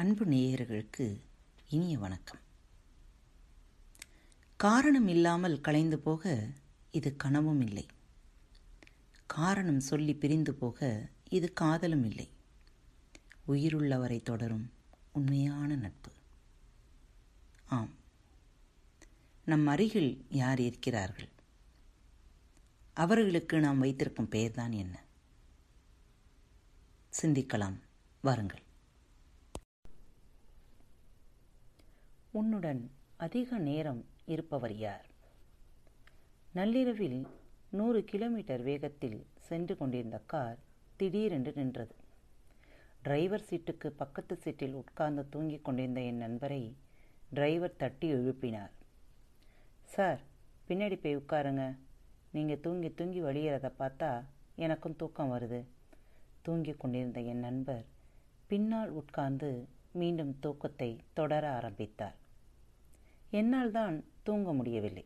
அன்பு நேயர்களுக்கு இனிய வணக்கம். காரணம் இல்லாமல் கலைந்து போக இது கனவும் இல்லை. காரணம் சொல்லி பிரிந்து போக இது காதலும் இல்லை. உயிருள்ளவரை தொடரும் உண்மையான நட்பு. ஆம். நம் அருகில் யார் இருக்கிறார்கள்? அவர்களுக்கு நாம் வைத்திருக்கும் பெயர்தான் என்ன? சிந்திக்கலாம். வாருங்கள். உன்னுடன் அதிக நேரம் இருப்பவர் யார்? நள்ளிரவில் நூறு கிலோமீட்டர் வேகத்தில் சென்று கொண்டிருந்த கார் திடீரென்று நின்றது. டிரைவர் சீட்டுக்கு பக்கத்து சீட்டில் உட்கார்ந்து தூங்கிக் கொண்டிருந்த என் நண்பரை டிரைவர் தட்டி எழுப்பினார். சார் பின்னாடி போய் உட்காருங்க. நீங்கள் தூங்கி தூங்கி வழியிறத பார்த்தா எனக்கும் தூக்கம் வருது. தூங்கிக் கொண்டிருந்த என் நண்பர் பின்னால் உட்கார்ந்து மீண்டும் தூக்கத்தை தொடர ஆரம்பித்தார். என்னால் தான் தூங்க முடியவில்லை.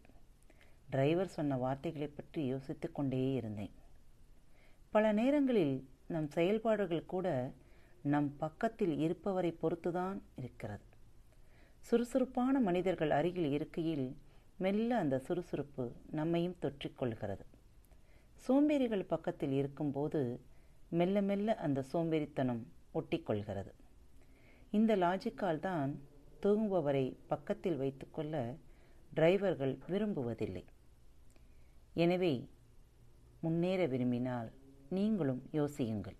டிரைவர் சொன்ன வார்த்தைகளை பற்றி யோசித்து கொண்டே இருந்தேன். பல நேரங்களில் நம் செயல்பாடுகள் கூட நம் பக்கத்தில் இருப்பவரை பொறுத்துதான் இருக்கிறது. சுறுசுறுப்பான மனிதர்கள் அருகில் இருக்கையில் மெல்ல அந்த சுறுசுறுப்பு நம்மையும் தொற்றிக்கொள்கிறது சோம்பேறிகள் பக்கத்தில் இருக்கும்போது மெல்ல மெல்ல அந்த சோம்பேறித்தனம் ஒட்டிக்கொள்கிறது இந்த லாஜிக்கால் தான் தூங்குபவரை பக்கத்தில் வைத்துக்கொள்ள டிரைவர்கள் விரும்புவதில்லை. எனவே முன்னேற விரும்பினால் நீங்களும் யோசியுங்கள்.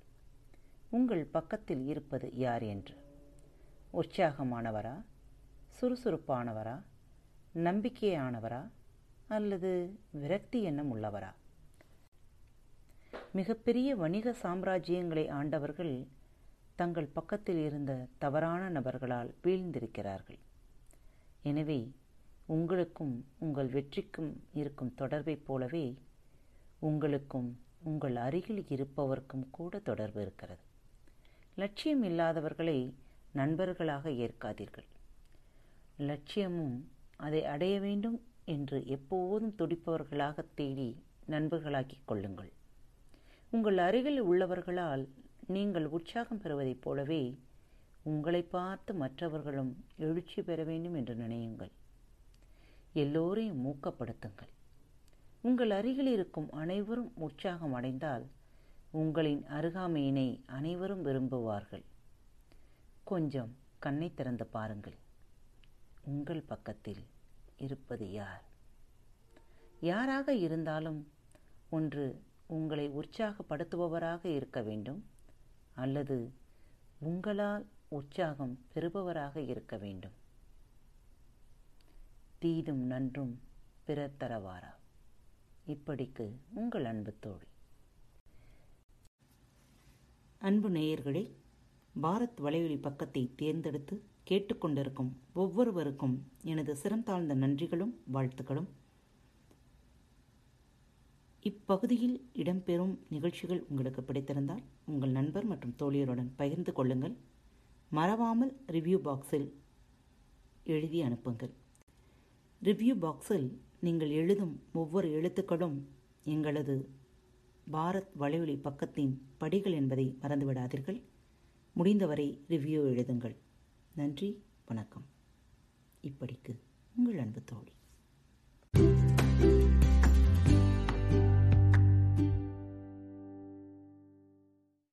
உங்கள் பக்கத்தில் இருப்பது யார் என்று? உற்சாகமானவரா? சுறுசுறுப்பானவரா? நம்பிக்கையானவரா? அல்லது விரக்தி எண்ணம் உள்ளவரா? மிகப்பெரிய வணிக சாம்ராஜ்யங்களை ஆண்டவர்கள் தங்கள் பக்கத்தில் இருந்த தவறான நபர்களால் வீழ்ந்திருக்கிறார்கள். எனவே உங்களுக்கும் உங்கள் வெற்றிக்கும் இருக்கும் தொடர்பைப் போலவே உங்களுக்கும் உங்கள் அருகில் இருப்பவருக்கும் கூட தொடர்பு இருக்கிறது. லட்சியம் இல்லாதவர்களை நண்பர்களாக ஏற்காதீர்கள். லட்சியமும் அதை அடைய வேண்டும் என்று எப்போதும் துடிப்பவர்களாக தேடி நண்பர்களாக்கிக் கொள்ளுங்கள். உங்கள் அருகில் உள்ளவர்களால் நீங்கள் உற்சாகம் பெறுவதைப் போலவே உங்களை பார்த்து மற்றவர்களும் எழுச்சி பெற வேண்டும் என்று நினையுங்கள். எல்லோரையும் ஊக்கப்படுத்துங்கள். உங்கள் அருகில் இருக்கும் அனைவரும் உற்சாகம் அடைந்தால் உங்களின் அருகாமையினை அனைவரும் விரும்புவார்கள். கொஞ்சம் கண்ணை திறந்து பாருங்கள். உங்கள் பக்கத்தில் இருப்பது யார்? யாராக இருந்தாலும் ஒன்று உங்களை உற்சாகப்படுத்துபவராக இருக்க வேண்டும். அல்லது உங்களால் உற்சாகம் பெறுபவராக இருக்க வேண்டும். தீதும் நன்றும் பிறர் தரவாரா இப்படிக்கு உங்கள் அன்பு தோழி. அன்பு நேயர்களே பாரத் வலையொலி பக்கத்தை தேர்ந்தெடுத்து கேட்டுக்கொண்டிருக்கும் ஒவ்வொருவருக்கும் எனது சிறந்தாழ்ந்த நன்றிகளும் வாழ்த்துக்களும். இப்பகுதியில் இடம்பெறும் நிகழ்ச்சிகள் உங்களுக்கு பிடித்திருந்தால் உங்கள் நண்பர் மற்றும் தோழியருடன் பகிர்ந்து கொள்ளுங்கள். மறவாமல் ரிவ்யூ பாக்ஸில் எழுதி அனுப்புங்கள். ரிவ்யூ பாக்ஸில் நீங்கள் எழுதும் ஒவ்வொரு எழுத்துக்களும் எங்களது பாரத் வலையொலி பக்கத்தின் படிகள் என்பதை மறந்துவிடாதீர்கள். முடிந்தவரை ரிவ்யூ எழுதுங்கள். நன்றி வணக்கம். இப்படிக்கு உங்கள் அன்பு தோழி.